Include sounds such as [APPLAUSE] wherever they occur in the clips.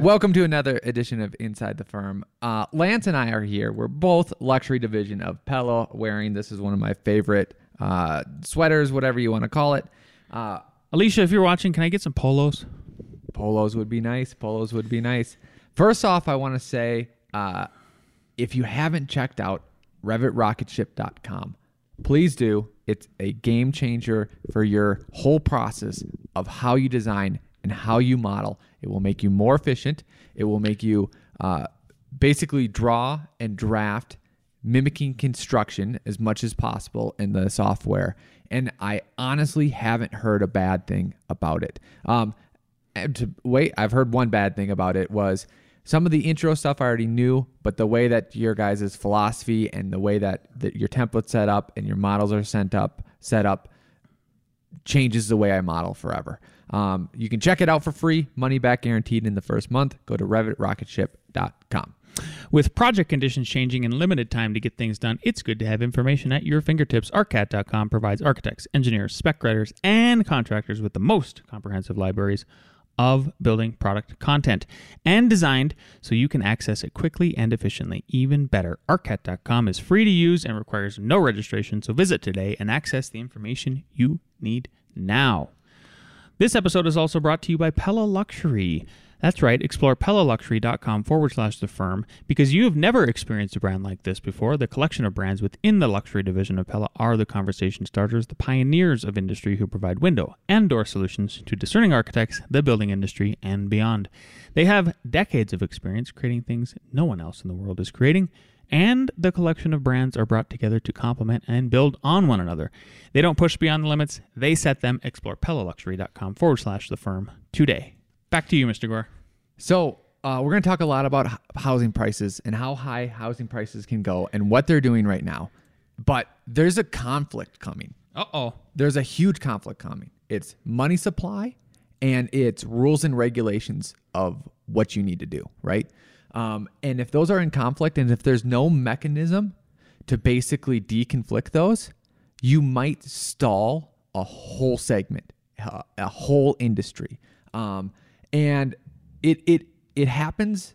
Welcome to another edition of Inside the Firm. Uh, Lance and I are here. We're both luxury division of Pella wearing. This is one of my favorite uh, sweaters, whatever you want to call it. Uh, Alicia, if you're watching, can I get some polos? polos would be nice. Polos would be nice. First off, I want to say uh, if you haven't checked out RevitRocketship.com, please do. It's a game changer for your whole process of how you design and how you model. It will make you more efficient. It will make you uh, basically draw and draft, mimicking construction as much as possible in the software. And I honestly haven't heard a bad thing about it. Um, to wait, I've heard one bad thing about it was some of the intro stuff I already knew, but the way that your guys' philosophy and the way that, that your template's set up and your models are sent up, set up, changes the way I model forever. Um, you can check it out for free, money back guaranteed in the first month. Go to RevitRocketship.com. With project conditions changing and limited time to get things done, it's good to have information at your fingertips. ARCAT.com provides architects, engineers, spec writers, and contractors with the most comprehensive libraries of building product content and designed so you can access it quickly and efficiently. Even better, ARCAT.com is free to use and requires no registration, so visit today and access the information you need now. This episode is also brought to you by Pella Luxury. That's right, explore PellaLuxury.com forward slash the firm because you have never experienced a brand like this before. The collection of brands within the luxury division of Pella are the conversation starters, the pioneers of industry who provide window and door solutions to discerning architects, the building industry, and beyond. They have decades of experience creating things no one else in the world is creating and the collection of brands are brought together to complement and build on one another. They don't push beyond the limits, they set them. Explore PellaLuxury.com forward slash the firm today. Back to you, Mr. Gore. So, uh, we're going to talk a lot about housing prices and how high housing prices can go and what they're doing right now. But there's a conflict coming. Uh oh. There's a huge conflict coming. It's money supply and it's rules and regulations of what you need to do, right? Um, and if those are in conflict and if there's no mechanism to basically deconflict those, you might stall a whole segment, a whole industry. Um, and it it it happens.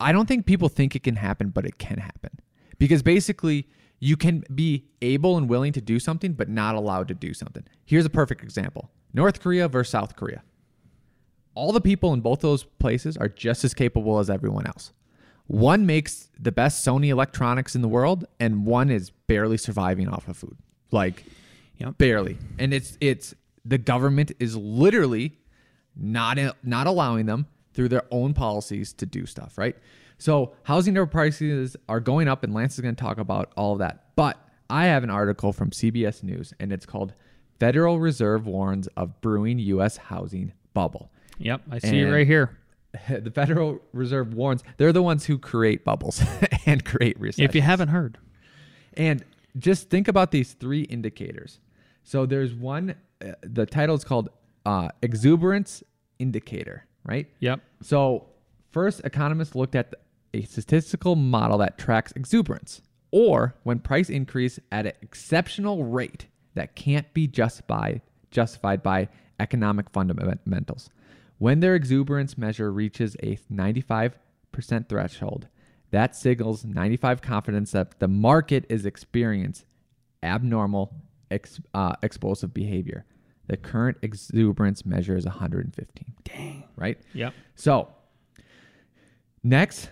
I don't think people think it can happen, but it can happen because basically you can be able and willing to do something, but not allowed to do something. Here's a perfect example: North Korea versus South Korea. All the people in both those places are just as capable as everyone else. One makes the best Sony electronics in the world, and one is barely surviving off of food, like Yep. barely. And it's it's the government is literally not not allowing them through their own policies to do stuff, right? So housing prices are going up, and Lance is going to talk about all of that. But I have an article from CBS News, and it's called "Federal Reserve Warns of Brewing U.S. Housing Bubble." Yep, I see it right here. [LAUGHS] the Federal Reserve warns they're the ones who create bubbles [LAUGHS] and create recessions. If you haven't heard, And just think about these three indicators. So there's one, uh, the title is called uh, Exuberance Indicator, right? yep. So first, economists looked at a statistical model that tracks exuberance, or when price increase at an exceptional rate that can't be justified justified by economic fundamentals. When their exuberance measure reaches a 95% threshold, that signals 95 confidence that the market is experiencing abnormal ex, uh, explosive behavior. The current exuberance measure is 115. Dang. Right? Yep. So next,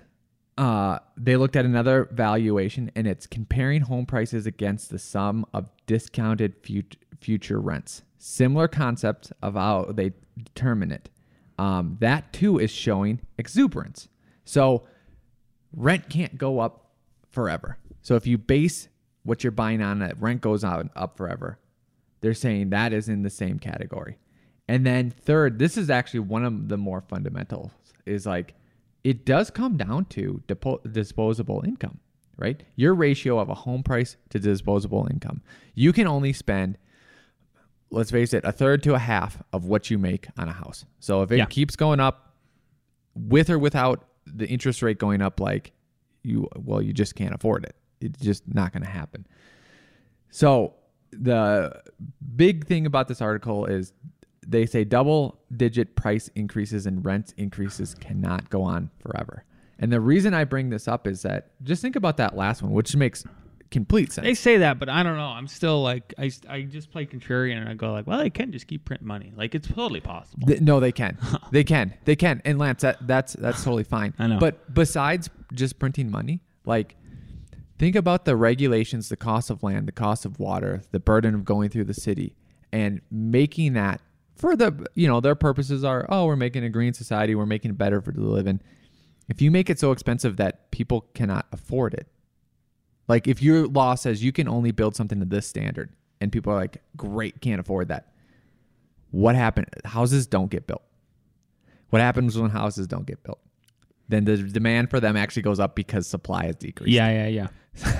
uh, they looked at another valuation, and it's comparing home prices against the sum of discounted fut- future rents. Similar concept of how they determine it. Um, that too is showing exuberance. So rent can't go up forever. So if you base what you're buying on that rent goes on up forever, they're saying that is in the same category. And then third, this is actually one of the more fundamentals is like it does come down to depo- disposable income, right? Your ratio of a home price to disposable income. You can only spend let's face it, a third to a half of what you make on a house. So if it Yeah. keeps going up with or without the interest rate going up like you well you just can't afford it. It's just not going to happen. So the big thing about this article is they say double digit price increases and rent increases cannot go on forever. And the reason I bring this up is that just think about that last one, which makes complete sense. They say that, but I don't know. I'm still like I, I just play contrarian and I go like, well, they can just keep printing money. Like it's totally possible. Th- no, they can. [LAUGHS] they can. They can. And Lance, that, that's that's totally fine. I know. But besides just printing money, like think about the regulations, the cost of land, the cost of water, the burden of going through the city, and making that for the you know their purposes are oh we're making a green society, we're making it better for to live in. If you make it so expensive that people cannot afford it, like if your law says you can only build something to this standard, and people are like, great, can't afford that. What happened houses don't get built. What happens when houses don't get built? Then the demand for them actually goes up because supply is decreased Yeah, yeah,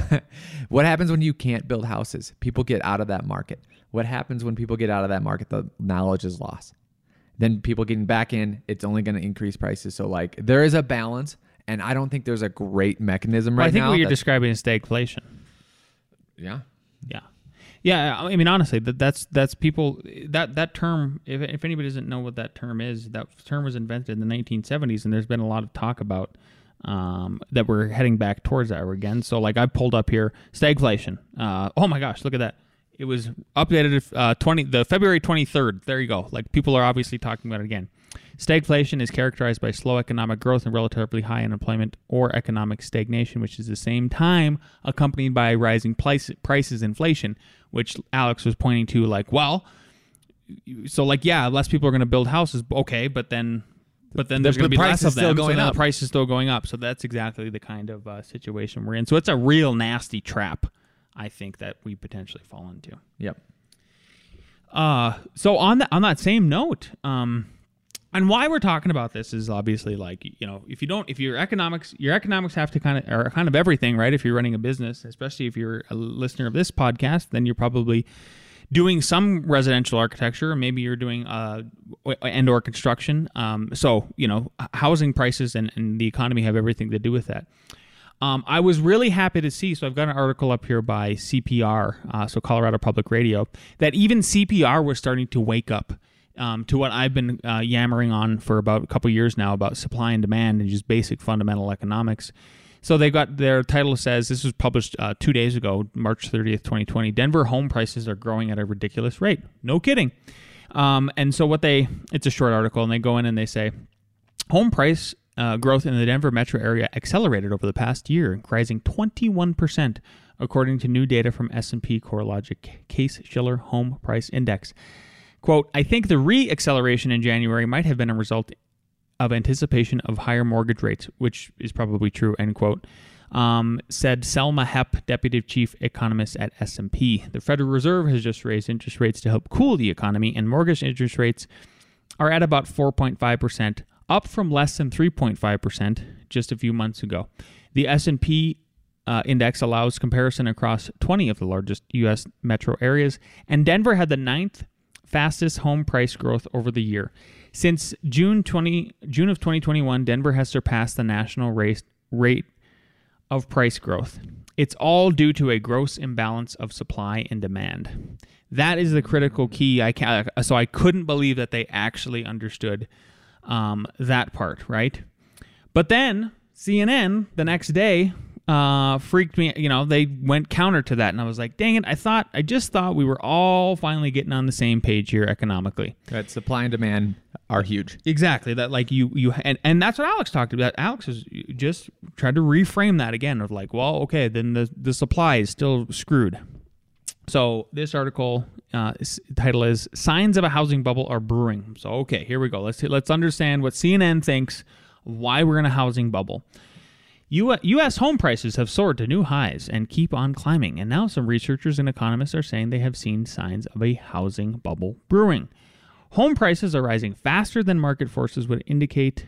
yeah. [LAUGHS] what happens when you can't build houses? People get out of that market. What happens when people get out of that market? The knowledge is lost. Then people getting back in it's only going to increase prices. So like there is a balance and i don't think there's a great mechanism Well, right I think now what you're describing is stagflation. yeah Yeah, yeah. I mean, honestly, that that's that's people that that term. If if anybody doesn't know what that term is, that term was invented in the 1970s, and there's been a lot of talk about um, that we're heading back towards that again. So, like, I pulled up here stagflation. Uh, oh my gosh, look at that! It was updated uh, 20 the February 23rd. There you go. Like, people are obviously talking about it again. Stagflation is characterized by slow economic growth and relatively high unemployment or economic stagnation, which is the same time accompanied by rising price, prices inflation, which Alex was pointing to like, well, so like yeah, less people are going to build houses, okay, but then but then The- there's going the to be price less of still them, so going then up. the price is still going up. So that's exactly the kind of uh, situation we're in. So it's a real nasty trap, I think that we potentially fall into. yep. Uh, so on that on that same note, um, and why we're talking about this is obviously like you know if you don't if your economics your economics have to kind of are kind of everything right? If you're running a business especially if you're a listener of this podcast then you're probably doing some residential architecture. Maybe you're doing uh and or construction. Um so you know housing prices and, and the economy have everything to do with that um, I was really happy to see. So I've got an article up here by CPR, uh, so Colorado Public Radio, that even CPR was starting to wake up um, to what I've been uh, yammering on for about a couple years now about supply and demand and just basic fundamental economics. So they got their title says this was published uh, two days ago, March 30th, 2020. Denver home prices are growing at a ridiculous rate. No kidding. Um, and so what they, it's a short article, and they go in and they say, Home price uh, growth in the Denver metro area accelerated over the past year, rising 21%, according to new data from S&P CoreLogic Case Shiller Home Price Index. Quote, I think the re-acceleration in January might have been a result of anticipation of higher mortgage rates, which is probably true, end quote. Um, said Selma Hepp, deputy chief economist at S&P. The Federal Reserve has just raised interest rates to help cool the economy, and mortgage interest rates are at about 4.5%, up from less than 3.5% just a few months ago. The S&P uh, index allows comparison across 20 of the largest U.S. metro areas, and Denver had the ninth fastest home price growth over the year. Since June 20 June of 2021, Denver has surpassed the national rate rate of price growth. It's all due to a gross imbalance of supply and demand. That is the critical key. I can so I couldn't believe that they actually understood um, that part, right? But then CNN the next day uh, freaked me. You know, they went counter to that, and I was like, "Dang it! I thought I just thought we were all finally getting on the same page here economically." that supply and demand are huge Exactly. That like you you and and that's what Alex talked about. Alex has just tried to reframe that again of like, well, okay, then the the supply is still screwed. So this article uh, title is "Signs of a Housing Bubble Are Brewing." So okay, here we go. Let's let's understand what CNN thinks why we're in a housing bubble. U.S. home prices have soared to new highs and keep on climbing, and now some researchers and economists are saying they have seen signs of a housing bubble brewing. Home prices are rising faster than market forces would indicate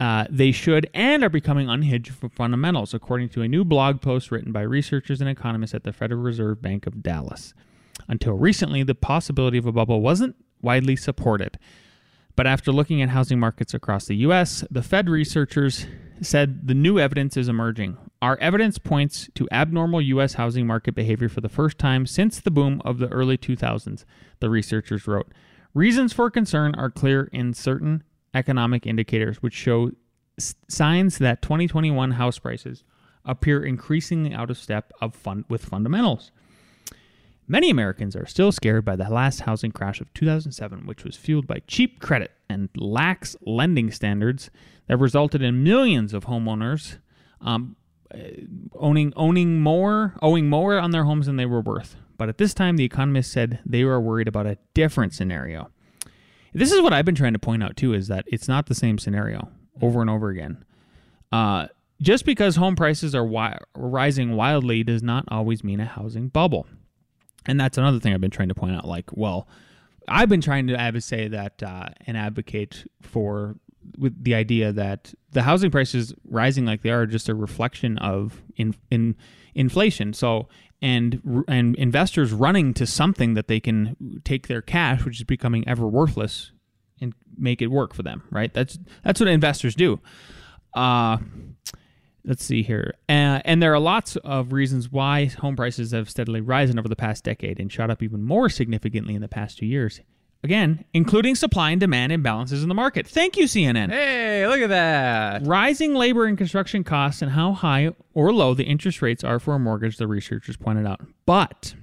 uh, they should and are becoming unhinged from fundamentals, according to a new blog post written by researchers and economists at the Federal Reserve Bank of Dallas. Until recently, the possibility of a bubble wasn't widely supported. But after looking at housing markets across the U.S., the Fed researchers said the new evidence is emerging. Our evidence points to abnormal U.S. housing market behavior for the first time since the boom of the early 2000s, the researchers wrote. Reasons for concern are clear in certain economic indicators, which show signs that 2021 house prices appear increasingly out of step of with fundamentals. Many Americans are still scared by the last housing crash of 2007, which was fueled by cheap credit and lax lending standards that resulted in millions of homeowners um, uh, owning owning more owing more on their homes than they were worth. But at this time, the economists said they were worried about a different scenario. This is what I've been trying to point out too: is that it's not the same scenario over and over again. Uh, just because home prices are wi- rising wildly does not always mean a housing bubble. And that's another thing I've been trying to point out. Like, well, I've been trying to adv- say that uh, and advocate for with the idea that the housing prices rising like they are just a reflection of in, in inflation. So and and investors running to something that they can take their cash, which is becoming ever worthless, and make it work for them. Right? That's that's what investors do. Uh, let's see here. Uh, and there are lots of reasons why home prices have steadily risen over the past decade and shot up even more significantly in the past two years. Again, including supply and demand imbalances in the market. Thank you, CNN. Hey, look at that. Rising labor and construction costs and how high or low the interest rates are for a mortgage, the researchers pointed out. But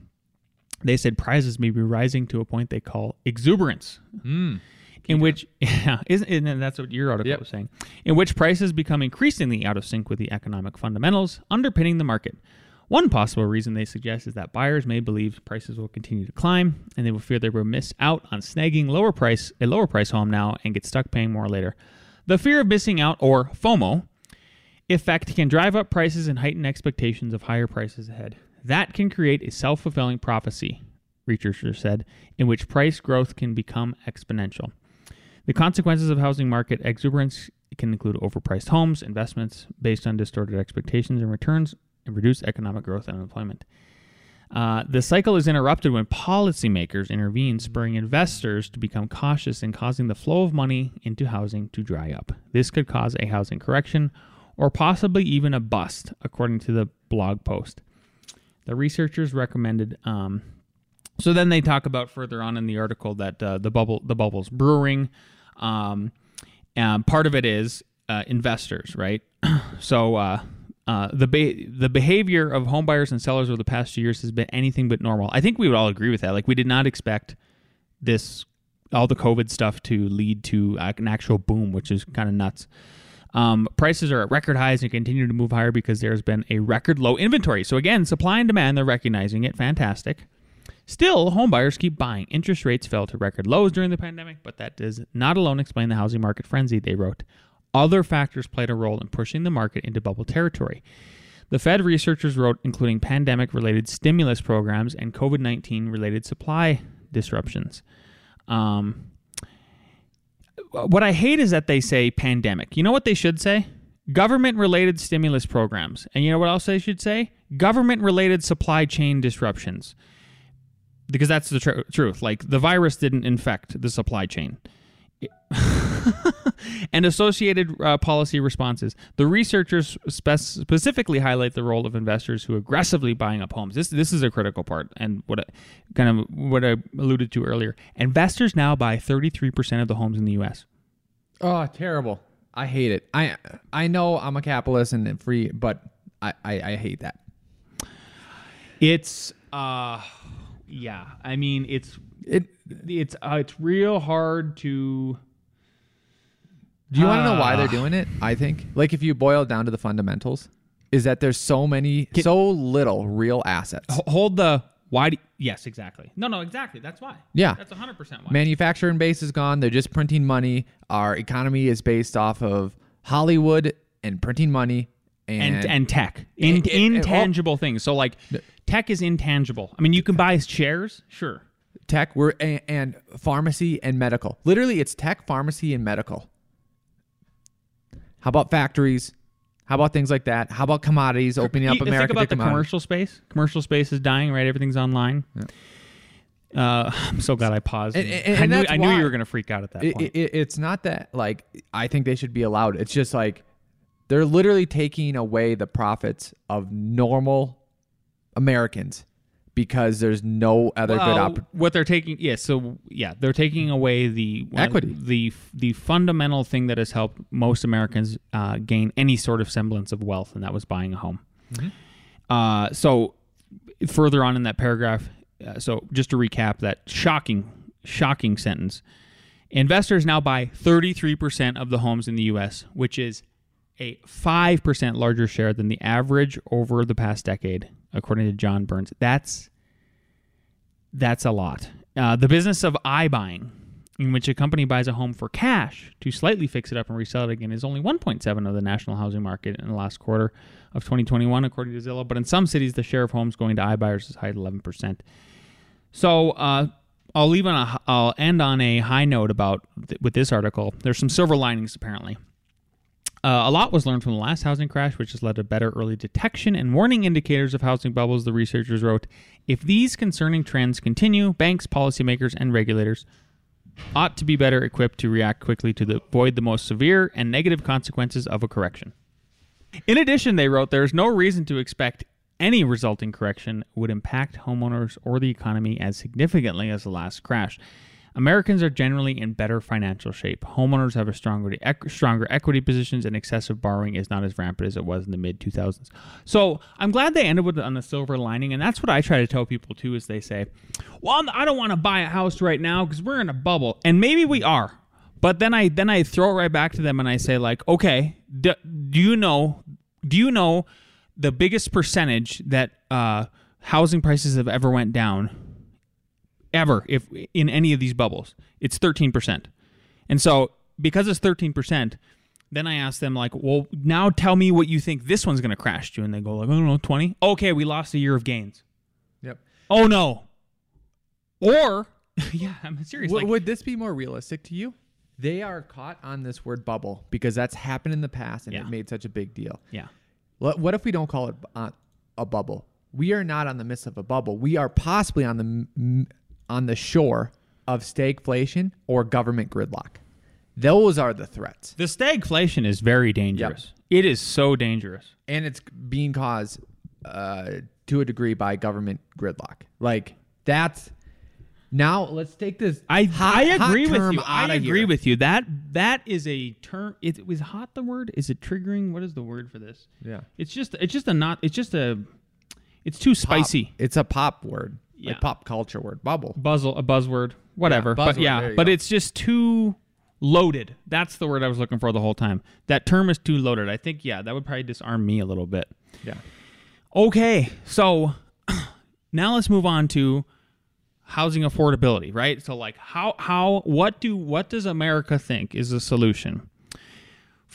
they said prices may be rising to a point they call exuberance. In which, [LAUGHS] yeah, isn't, and that's what your article Yep. was saying, in which prices become increasingly out of sync with the economic fundamentals underpinning the market. One possible reason they suggest is that buyers may believe prices will continue to climb, and they will fear they will miss out on snagging lower price a lower price home now and get stuck paying more later. The fear of missing out, or FOMO, effect can drive up prices and heighten expectations of higher prices ahead. That can create a self fulfilling prophecy, researchers said, in which price growth can become exponential. The consequences of housing market exuberance can include overpriced homes, investments based on distorted expectations and returns, and reduced economic growth and employment. Uh, the cycle is interrupted when policymakers intervene, spurring investors to become cautious and causing the flow of money into housing to dry up. This could cause a housing correction or possibly even a bust, according to the blog post. The researchers recommended. Um, so then they talk about further on in the article that uh, the bubble, the bubble's brewing. Um, and part of it is uh, investors, right? [CLEARS THROAT] so uh, uh, the be- the behavior of home buyers and sellers over the past few years has been anything but normal. I think we would all agree with that. Like we did not expect this all the COVID stuff to lead to an actual boom, which is kind of nuts. Um, prices are at record highs and continue to move higher because there's been a record low inventory. So again, supply and demand, they're recognizing it. Fantastic. Still, home buyers keep buying. Interest rates fell to record lows during the pandemic, but that does not alone explain the housing market frenzy, they wrote. Other factors played a role in pushing the market into bubble territory. The Fed researchers wrote, including pandemic related stimulus programs and COVID 19 related supply disruptions. Um, what I hate is that they say pandemic. You know what they should say? Government related stimulus programs. And you know what else they should say? Government related supply chain disruptions. Because that's the tr- truth. Like the virus didn't infect the supply chain. [LAUGHS] and associated uh, policy responses. The researchers spec- specifically highlight the role of investors who aggressively buying up homes. This this is a critical part, and what I, kind of what I alluded to earlier. Investors now buy 33% of the homes in the U.S. Oh, terrible. I hate it. I I know I'm a capitalist and free, but I, I, I hate that. It's uh, yeah. I mean, it's It. it's uh, it's real hard to. Do you want to know why they're Ah. doing it? I think, like, if you boil it down to the fundamentals, is that there's so many, so little real assets. Hold the why? Do, yes, exactly. No, no, exactly. That's why. Yeah. that's 100 percent why. Manufacturing base is gone. They're just printing money. Our economy is based off of Hollywood and printing money. And, and and tech in, And- and- and all- intangible things so like tech is intangible i mean you can buy shares sure tech we're and, and pharmacy and medical. Literally, it's tech, pharmacy, and medical. How about factories? How about things like that? How about commodities opening up You America think about the commercial space. Commercial space is dying, right? Everything's online. Uh, I'm so glad I paused. And- and- I knew I knew you were going to freak out at that It, point. it, it- it's not that like I think they should be allowed. It's just like they're literally taking away the profits of normal Americans because there's no other good opportunity. what they're taking, yeah, so yeah, they're taking away the Equity. the the fundamental thing that has helped most Americans uh, gain any sort of semblance of wealth, and that was buying a home. Mm-hmm. Uh, so further on in that paragraph, uh, so just to recap that shocking, shocking sentence: investors now buy 33 percent of the homes in the U.S., which is a 5% larger share than the average over the past decade, according to John Burns. That's that's a lot. Uh, the business of iBuying, in which a company buys a home for cash to slightly fix it up and resell it again, is only 1.7 of the national housing market in the last quarter of 2021, according to Zillow. But in some cities, the share of homes going to iBuyers is high at 11%. So uh, I'll leave on a, I'll end on a high note about th- with this article. There's some silver linings apparently. Uh, a lot was learned from the last housing crash, which has led to better early detection and warning indicators of housing bubbles, the researchers wrote. If these concerning trends continue, banks, policymakers, and regulators ought to be better equipped to react quickly to the, avoid the most severe and negative consequences of a correction. In addition, they wrote, there is no reason to expect any resulting correction would impact homeowners or the economy as significantly as the last crash. Americans are generally in better financial shape. Homeowners have a stronger stronger equity positions, and excessive borrowing is not as rampant as it was in the mid 2000s. So I'm glad they ended with on the silver lining, and that's what I try to tell people too. Is they say, "Well, I don't want to buy a house right now because we're in a bubble," and maybe we are. But then I then I throw it right back to them and I say like, okay, do, do you know do you know the biggest percentage that uh, housing prices have ever went down ever if in any of these bubbles it's 13% and so because it's 13% then i ask them like well now tell me what you think this one's going to crash to and they go like i don't know 20 okay we lost a year of gains Yep. oh no or [LAUGHS] yeah i'm serious W- like, would this be more realistic to you? They are caught on this word bubble because that's happened in the past and Yeah. it made such a big deal. yeah What, what if we don't call it uh, a bubble? We are not on the midst of a bubble. We are possibly on the m- on the shore of stagflation or government gridlock. Those are the threats, the stagflation is very dangerous it is so dangerous and it's being caused uh, to a degree by government gridlock. Like that's now. Let's take this. I hot- I agree with you. I agree here. with you. That that is a term. It was hot. The word is it triggering? What is the word for this? Yeah. It's just it's just a not. It's just a. It's too spicy. It's a pop word, Yeah. like pop culture word. Bubble. Buzzle a buzzword. Whatever. but buzzword, yeah. But go. it's just too loaded. That's the word I was looking for the whole time. That term is too loaded. I think yeah, that would probably disarm me a little bit. Yeah. Okay, so [CLEARS THROAT] now let's move on to housing affordability, right? So like how how what do what does America think is the solution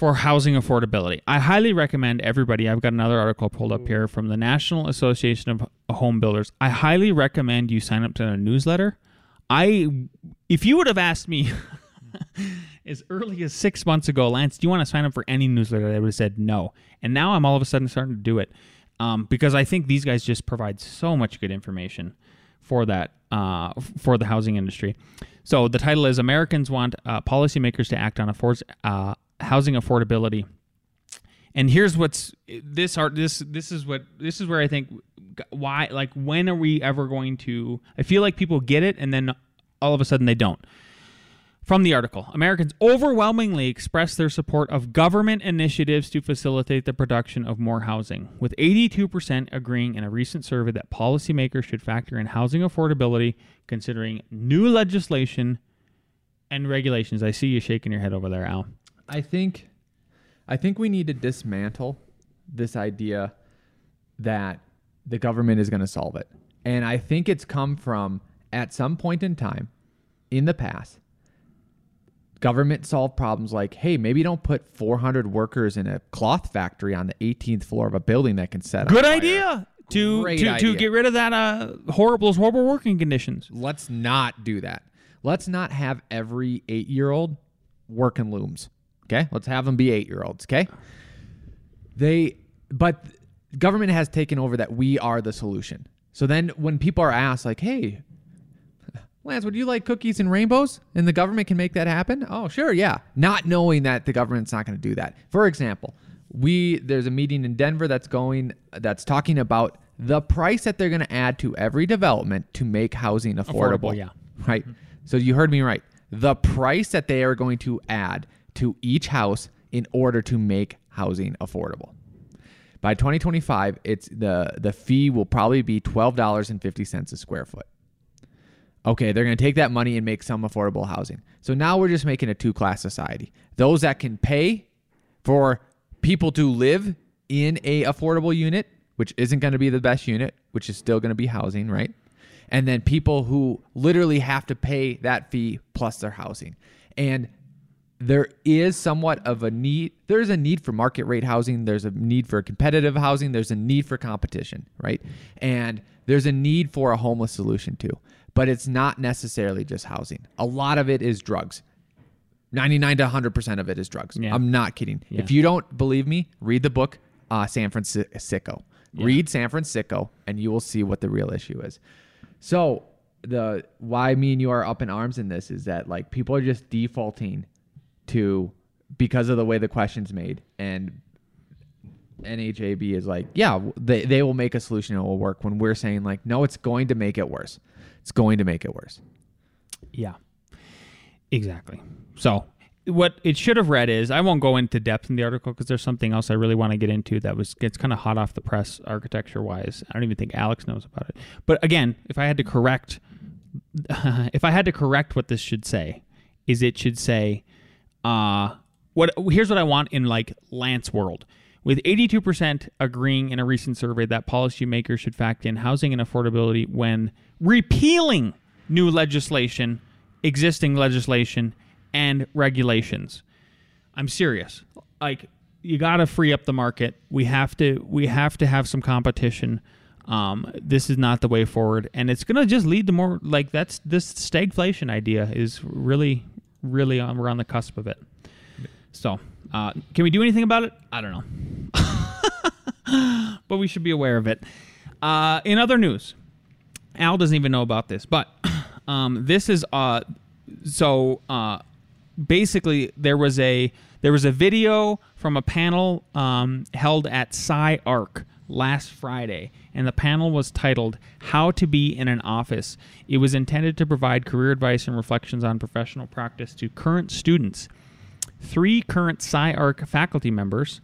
for housing affordability? I highly recommend everybody. I've got another article pulled up here from the National Association of Home Builders. I highly recommend you sign up to a newsletter. I if you would have asked me [LAUGHS] as early as six months ago, Lance, do you want to sign up for any newsletter? I would have said no. And now I'm all of a sudden starting to do it um, because I think these guys just provide so much good information for that uh, for the housing industry. So the title is Americans want uh, policymakers to act on affords, uh, housing affordability. And here's what's this art this this is what this is where I think why like when are we ever going to I feel like people get it and then all of a sudden they don't. From the article, Americans overwhelmingly express their support of government initiatives to facilitate the production of more housing, with 82% agreeing in a recent survey that policymakers should factor in housing affordability considering new legislation and regulations. I see you shaking your head over there, Al. I think I think we need to dismantle this idea that the government is going to solve it. And I think it's come from at some point in time in the past government solved problems like hey maybe don't put 400 workers in a cloth factory on the 18th floor of a building that can set on Good idea. to Great to, to get rid of that uh horrible horrible working conditions. Let's not do that. Let's not have every eight year old working looms. Okay. Let's have them be eight year olds. Okay. They, but government has taken over that we are the solution. So then when people are asked, like, hey, [LAUGHS] Lance, would you like cookies and rainbows? And the government can make that happen? Oh, sure, yeah. Not knowing that the government's not going to do that. For example, we there's a meeting in Denver that's going that's talking about the price that they're going to add to every development to make housing affordable. Affordable, yeah. Right. So you heard me right. The price that they are going to add to each house in order to make housing affordable. By 2025, it's the the fee will probably be $12.50 a square foot. Okay, they're going to take that money and make some affordable housing. So now we're just making a two class society. Those that can pay for people to live in a affordable unit, which isn't going to be the best unit, which is still going to be housing, right? And then people who literally have to pay that fee plus their housing. And there is somewhat of a need there's a need for market rate housing there's a need for competitive housing there's a need for competition right? And there's a need for a homeless solution too but it's not necessarily just housing. A lot of it is drugs. 99 to 100% of it is drugs. Yeah. i'm not kidding. Yeah. if you don't believe me read the book uh, San Fransicko. Read San Fransicko and you will see what the real issue is. So the why me and you are up in arms in this is that like people are just defaulting to because of the way the question's made and NAHB is like, yeah, they, they will make a solution and it will work when we're saying like, no, it's going to make it worse. It's going to make it worse. Yeah. Exactly. So what it should have read is I won't go into depth in the article because there's something else I really want to get into that was gets kind of hot off the press architecture wise. I don't even think Alex knows about it. But again, if I had to correct [LAUGHS] if I had to correct what this should say, is it should say uh what here's what I want in like Lance world. With 82% agreeing in a recent survey that policymakers should factor in housing and affordability when repealing new legislation, existing legislation, and regulations. I'm serious. Like you got to free up the market. We have to we have to have some competition. Um, this is not the way forward, and it's gonna just lead to more like that's this stagflation idea is really really on we're on the cusp of it. So, uh, can we do anything about it? I don't know, [LAUGHS] but we should be aware of it. Uh, in other news, Al doesn't even know about this, but [COUGHS] um, this is uh, so uh, basically there was a there was a video from a panel um, held at SciArc last Friday, and the panel was titled "How to Be in an Office." It was intended to provide career advice and reflections on professional practice to current students. Three current SciArc faculty members,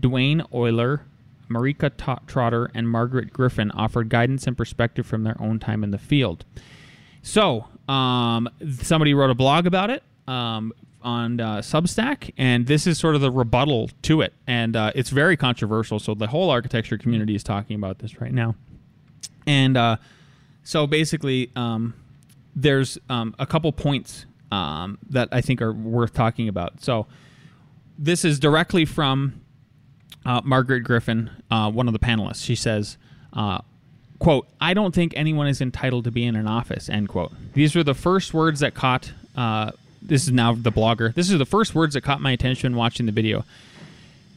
Dwayne Oyler, Marika Trotter, and Margaret Griffin, offered guidance and perspective from their own time in the field. So, um, somebody wrote a blog about it um, on uh, Substack, and this is sort of the rebuttal to it. And uh, it's very controversial. So, the whole architecture community is talking about this right now. And uh, so, basically, um, there's um, a couple points um, that I think are worth talking about. So, this is directly from uh, Margaret Griffin, uh, one of the panelists. She says, uh, "quote I don't think anyone is entitled to be in an office." End quote. These were the first words that caught. Uh, this is now the blogger. This is the first words that caught my attention watching the video.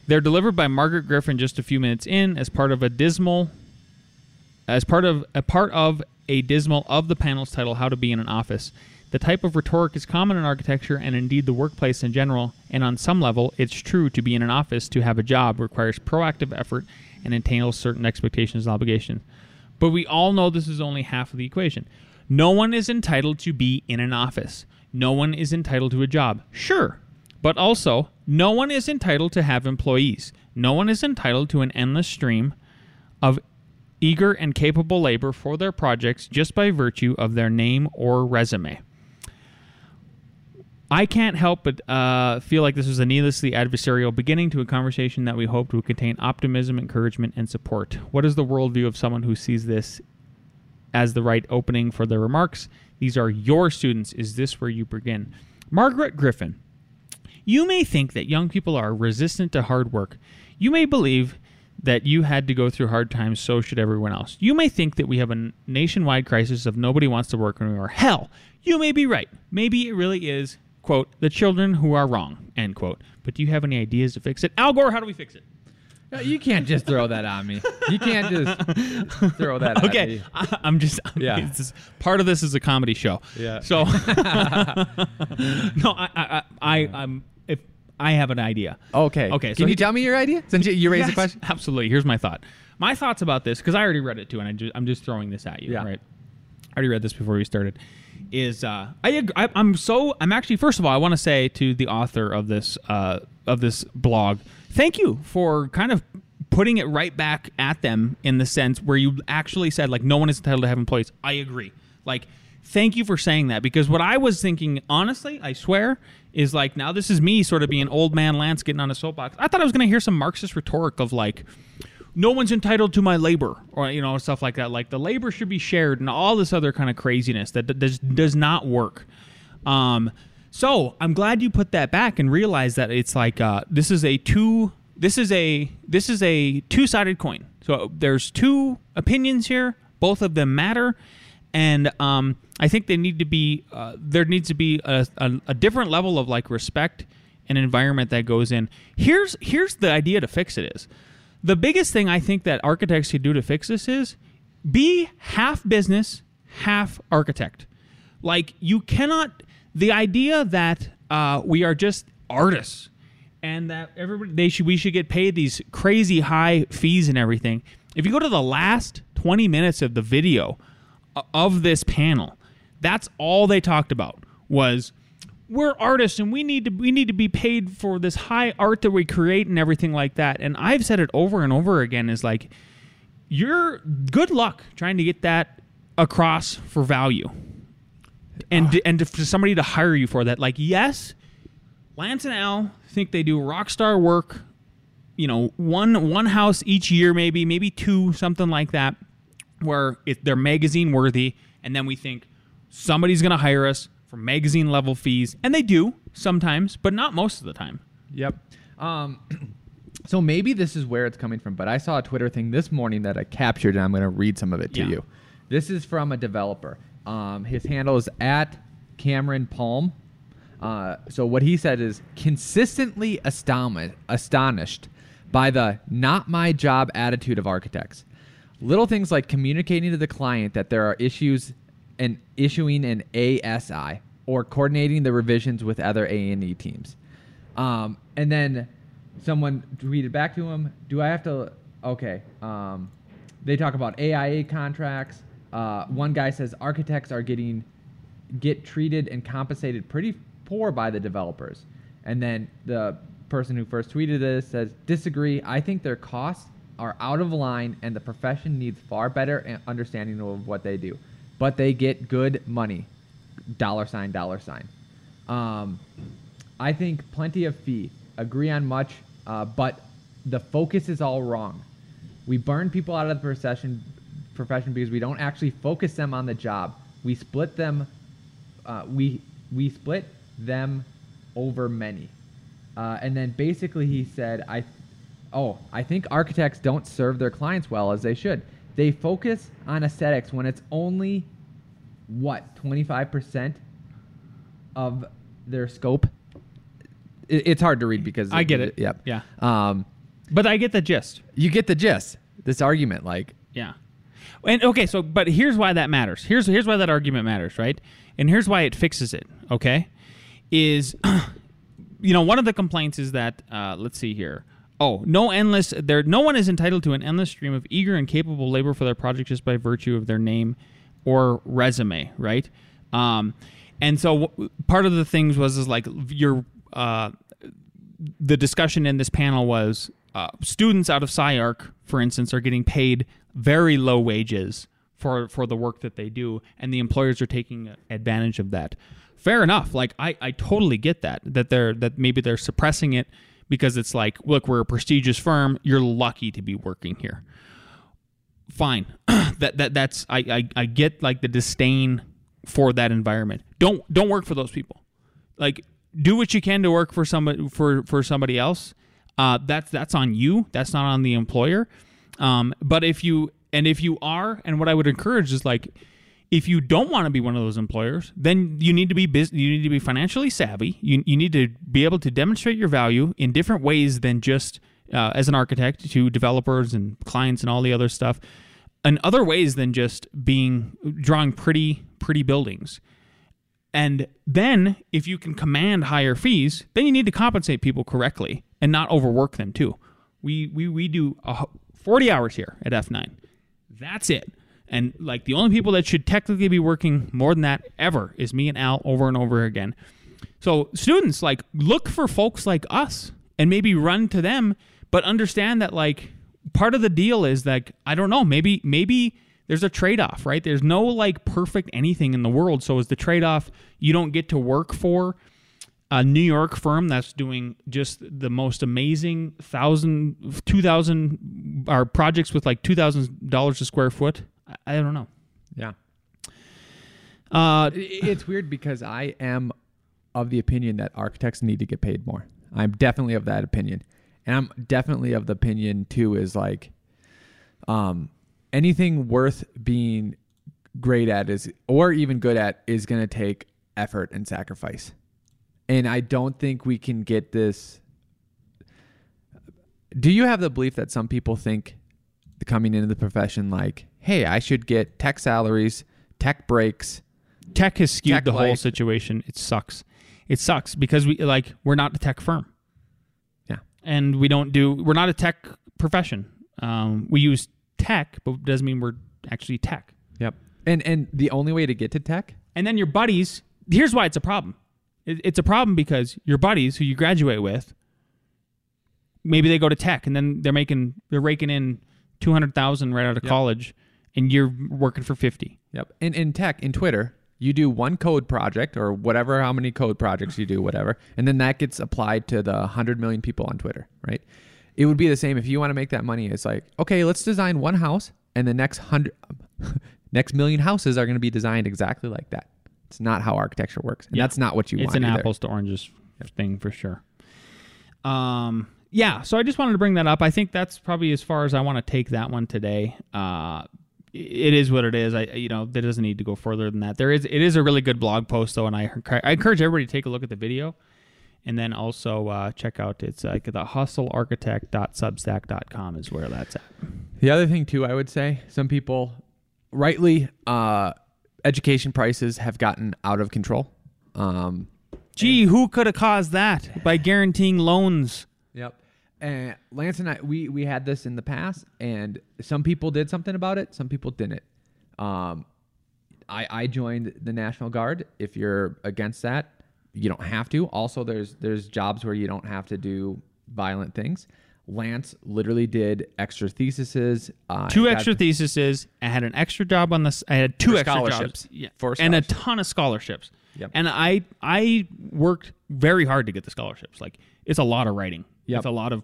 They're delivered by Margaret Griffin just a few minutes in as part of a dismal as part of a part of a dismal of the panel's title how to be in an office. The type of rhetoric is common in architecture and indeed the workplace in general and on some level it's true to be in an office. To have a job requires proactive effort and entails certain expectations and obligations. But we all know this is only half of the equation. No one is entitled to be in an office no one is entitled to a job sure but also no one is entitled to have employees no one is entitled to an endless stream of eager and capable labor for their projects just by virtue of their name or resume. I can't help but uh, feel like this was a needlessly adversarial beginning to a conversation that we hoped would contain optimism, encouragement, and support. What is the worldview of someone who sees this as the right opening for their remarks? These are your students. Is this where you begin? Margaret Griffin. You may think that young people are resistant to hard work. You may believe that you had to go through hard times, so should everyone else. You may think that we have a nationwide crisis of nobody wants to work anymore. Hell, you may be right. Maybe it really is, quote, the children who are wrong, end quote. But do you have any ideas to fix it? Al Gore, how do we fix it? No, you can't just throw that on me. You can't just throw that. At Okay, me. I, I'm just Yeah. it's just- part of this is a comedy show. Yeah. So [LAUGHS] [LAUGHS] no, I, I, I, I'm if I have an idea. Okay. Okay, so Can you he- tell me your idea since you, you raised the question? Absolutely. Here's my thought. My thoughts about this because I already read it too, and I just, I'm just throwing this at you. Yeah. Right. I already read this before we started. Is uh, I, I, I'm so I'm actually first of all I want to say to the author of this uh, of this blog, thank you for kind of putting it right back at them in the sense where you actually said like no one is entitled to have employees. I agree. Like thank you for saying that because what I was thinking honestly, I swear, is like now this is me sort of being old man Lance getting on a soapbox. I thought I was going to hear some Marxist rhetoric of like no one's entitled to my labor or you know stuff like that like the labor should be shared and all this other kind of craziness that does does not work um so i'm glad you put that back and realize that it's like uh this is a two this is a this is a two-sided coin so there's two opinions here both of them matter and um i think they need to be uh, there needs to be a, a, a different level of like respect and environment that goes in here's here's the idea to fix it is the biggest thing I think that architects could do to fix this is be half business, half architect. Like you cannot. The idea that uh, we are just artists and that everybody they should we should get paid these crazy high fees and everything. If you go to the last twenty minutes of the video of this panel, that's all they talked about was we're artists and we need to we need to be paid for this high art that we create and everything like that. And I've said it over and over again is like you're good luck trying to get that across for value. And and to, for somebody to hire you for that like yes, Lance and Al think they do rock star work, you know, one one house each year maybe, maybe two, something like that where it, they're magazine worthy and then we think somebody's going to hire us for magazine level fees and they do sometimes but not most of the time Yep. Um, [CLEARS THROAT] so maybe this is where it's coming from, but I saw a Twitter thing this morning that I captured, and I'm going to read some of it to Yeah. you. This is from a developer. Um, his handle is at Cameron Palm. Uh, so what he said is consistently astonished, by the "not my job" attitude of architects. Little things like communicating to the client that there are issues and issuing an ASI or coordinating the revisions with other A&E teams. Um, and then someone tweeted back to him, "Do I have to?" Okay. Um, they talk about AIA contracts. Uh, one guy says architects are getting get treated and compensated pretty poor by the developers. And then the person who first tweeted this says, "Disagree. I think their costs are out of line, and the profession needs far better understanding of what they do. But they get good money. Dollar sign, dollar sign." Um, I think plenty of fee. Agree on much, uh, but the focus is all wrong. We burn people out of the profession, profession because we don't actually focus them on the job. We split them. Uh, we we split them over many. Uh, and then basically he said, I, oh, I think architects don't serve their clients well as they should. They focus on aesthetics when it's only what 25% of their scope. It, it's hard to read because I get it. Yep. Yeah. Um, but i get the gist you get the gist. This argument, like, yeah and okay so but here's why that matters. Here's here's why that argument matters right? And here's why it fixes it okay? Is [CLEARS THROAT] you know one of the complaints is that uh, let's see here. Oh no endless there no one is entitled to an endless stream of eager and capable labor for their project just by virtue of their name or resume right? Um, and so w- part of the things was is like your uh, the discussion in this panel was uh, students out of SciArc, for instance, are getting paid very low wages for for the work that they do, and the employers are taking advantage of that. Fair enough. Like I, I totally get that that they're that maybe they're suppressing it because it's like, look, we're a prestigious firm. You're lucky to be working here. Fine. [CLEARS THROAT] that that that's I, I I get like the disdain for that environment. Don't don't work for those people. Like do what you can to work for somebody for for somebody else. Uh, that's that's on you. That's not on the employer. Um, but if you and if you are, and what I would encourage is like, if you don't want to be one of those employers, then you need to be bus- you need to be financially savvy. You you need to be able to demonstrate your value in different ways than just uh, as an architect to developers and clients and all the other stuff, in other ways than just being drawing pretty pretty buildings. And then if you can command higher fees, then you need to compensate people correctly and not overwork them too. We we we do a, 40 hours here at F9. That's it. And like the only people that should technically be working more than that ever is me and Al over and over again. So students like look for folks like us and maybe run to them, but understand that like part of the deal is like I don't know, maybe maybe there's a trade-off, right? There's no like perfect anything in the world. So is the trade-off you don't get to work for a New York firm that's doing just the most amazing thousand, two thousand, our projects with like two thousand dollars a square foot. I, I don't know. Yeah. Uh, it's weird because I am of the opinion that architects need to get paid more. I'm definitely of that opinion. And I'm definitely of the opinion too is like um anything worth being great at is or even good at is going to take effort and sacrifice. And I don't think we can get this Do you have the belief that some people think coming into the profession like, "Hey, I should get tech salaries, tech breaks, tech has skewed Tech the whole situation. It sucks. It sucks because we like we're not a tech firm. Yeah. and we don't do. We're not a tech profession. Um, we use tech, but it doesn't mean we're actually tech. Yep. And and the only way to get to tech, And then your buddies. Here's why it's a problem. It, it's a problem because your buddies who you graduate with, maybe they go to tech and then they're making they're raking in two hundred thousand right out of Yep. college, and you're working for fifty. yep. And in tech, in Twitter, you do one code project or whatever how many code projects you do, whatever, and then that gets applied to the 100 million people on Twitter, right? It would be the same if you want to make that money. It's like, okay, let's design one house and the next 100 [LAUGHS] next million houses are going to be designed exactly like that. It's not how architecture works. And Yeah. that's not what you it's want. It's an either. apples to oranges thing for sure. Um, yeah. So I just wanted to bring that up. I think that's probably as far as I want to take that one today. Uh, it is what it is. I you know that doesn't need to go further than that. There is it is a really good blog post though, and I I encourage everybody to take a look at the video, and then also uh, check out it's like the hustlearchitect.substack.com is where that's at. The other thing too, I would say, some people rightly uh education prices have gotten out of control. Um Gee, who could have caused that by guaranteeing loans? Yep. And Lance and I, we we had this in the past, and some people did something about it, some people didn't. Um, I I joined the National Guard. If you're against that, you don't have to. Also, there's there's jobs where you don't have to do violent things. Lance literally did extra theses. Uh, two got- extra theses. I had an extra job on this. I had two For extra scholarships. jobs. Yeah. For and a ton of scholarships. Yep. And I I worked very hard to get the scholarships. Like it's a lot of writing. Yep. It's a lot of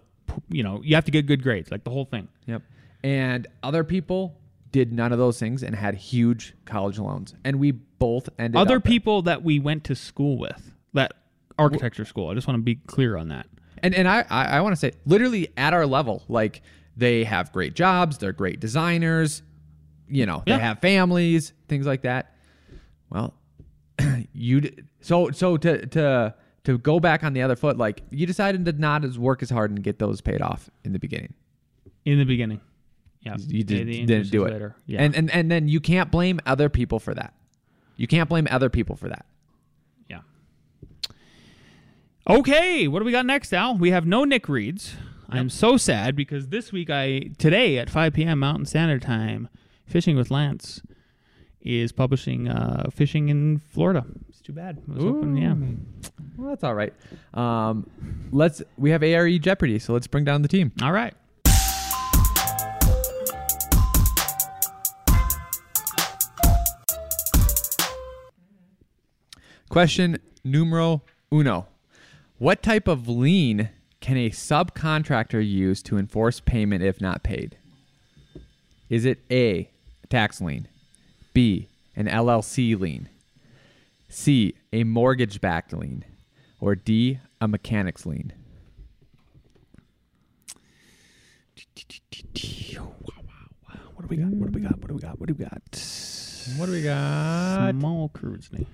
you know you have to get good grades. Like the whole thing. Yep. And other people did none of those things and had huge college loans, and we both ended Other up- people that we went to school with that architecture school. I just want to be clear on that. And and I I, I want to say literally at our level, like they have great jobs, they're great designers, you know, Yeah. they have families, things like that. Well, [CLEARS THROAT] you so so to to to go back on the other foot, like you decided to not as work as hard and get those paid off in the beginning. In the beginning. Yeah. You did, the didn't do it, later. Yeah. and and and then you can't blame other people for that. You can't blame other people for that. Okay, what do we got next, Al? We have no Nick Reeds. I'm so sad because this week I today at 5 p.m. Mountain Standard Time, Fishing with Lance is publishing uh, fishing in Florida. It's too bad. Hoping, yeah. Well, that's all right. Um, let's we have ARE Jeopardy, so let's bring down the team. All right. Question numero uno. What type of lien can a subcontractor use to enforce payment if not paid? Is it A, a tax lien, B, an LLC lien, C, a mortgage backed lien, or D, a mechanics lien? What do we got? What do we got? What do we got? What do we got? What do we got? Small cruise name.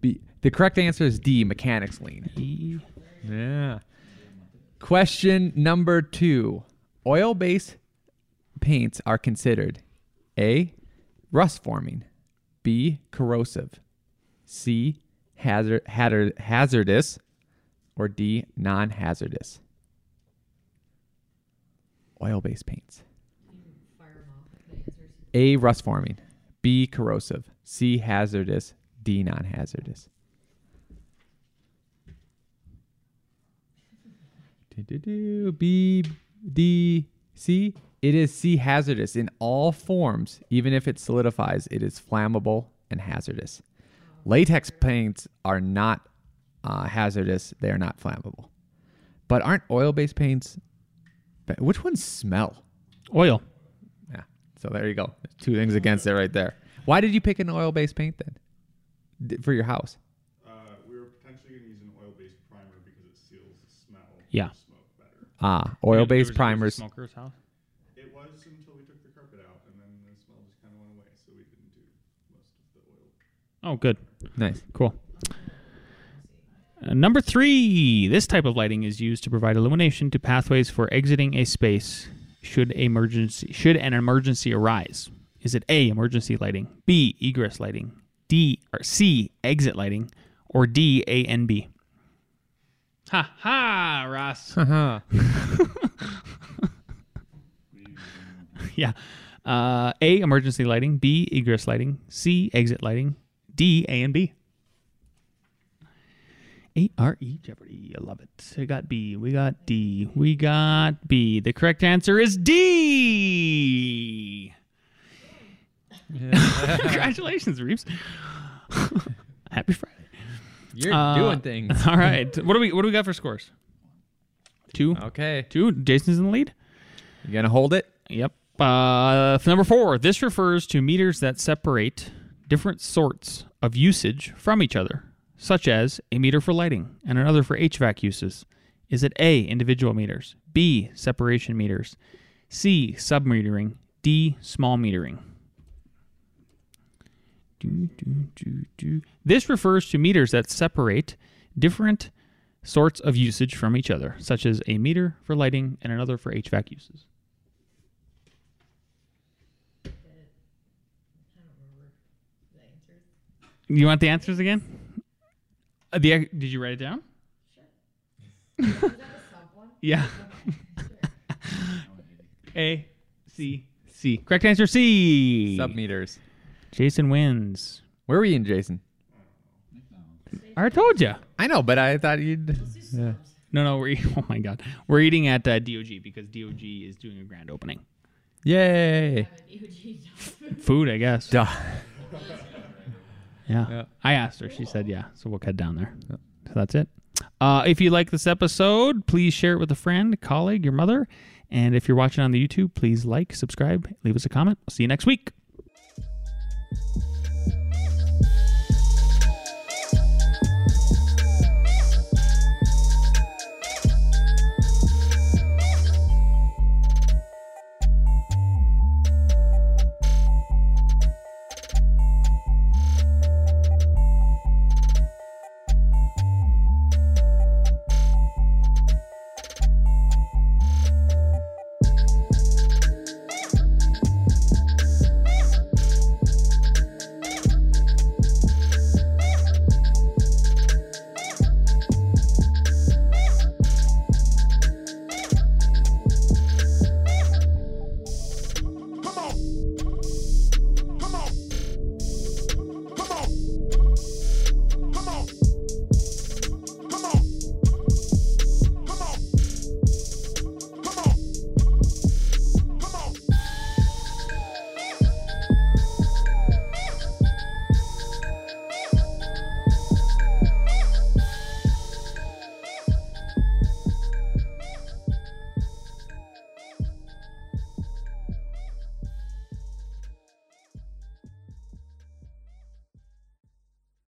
B. The correct answer is D. Mechanics lien. E. Yeah. Question number two: Oil-based paints are considered A. Rust forming, B. Corrosive, C. Hazard, hazard hazardous, or D. Non-hazardous. Oil-based paints. A. Rust forming, B. Corrosive, C. Hazardous, D. Non-hazardous. Do-do-do. B, D, C. It is C hazardous in all forms. Even if it solidifies, it is flammable and hazardous. Latex paints are not uh, hazardous. They are not flammable. But aren't oil-based paints? Which ones smell? Oil. Yeah. So there you go. Two things against it right there. Why did you pick an oil-based paint then for your house? We were potentially going to use an oil-based primer because it seals the smell Yeah. of smoke better. Ah, oil-based there was a primers. Smoker's house. It was until we took the carpet out, and then the smell just kind of went away, so we didn't do most of the oil. Oh, good. Nice. Cool. Uh, number three. This type of lighting is used to provide illumination to pathways for exiting a space should emergency should an emergency arise. Is it A. Emergency lighting, B. Egress lighting, D or C. Exit lighting, or D. A and B? Ha ha, Ross. Haha. [LAUGHS] yeah. Uh, A. Emergency lighting, B. Egress lighting, C. Exit lighting, D. A and B. A R E Jeopardy. I love it. We got B. We got D. We got B. The correct answer is D. [LAUGHS] Congratulations, Reeves. [LAUGHS] Happy Friday. You're Uh, doing things. [LAUGHS] All right. What do we what do we got for scores? Two. Okay. Two. Jason's in the lead. You gonna hold it? Yep. Uh, number four. This refers to meters that separate different sorts of usage from each other, such as a meter for lighting and another for HVAC uses. Is it A, individual meters, B, separation meters, C, submetering, D, small metering? Do, do, do, do. This refers to meters that separate different sorts of usage from each other, such as a meter for lighting and another for HVAC uses. You want the answers again? Uh, the did you write it down? Sure. [LAUGHS] yeah. [LAUGHS] A, C, C. Correct answer C. Sub meters. Jason wins. Where were you in Jason? I told you. I know, but I thought you'd. Yeah. No, no. We're [LAUGHS] oh my god, we're eating at uh, DOG because DOG is doing a grand opening. Yay. Food, I guess. Duh. [LAUGHS] Yeah. Yeah. I asked her. She said yeah. So we'll head down there. So that's it. Uh, if you like this episode, please share it with a friend, colleague, your mother. And if you're watching on the YouTube, please like, subscribe, leave us a comment. I'll see you next week. On!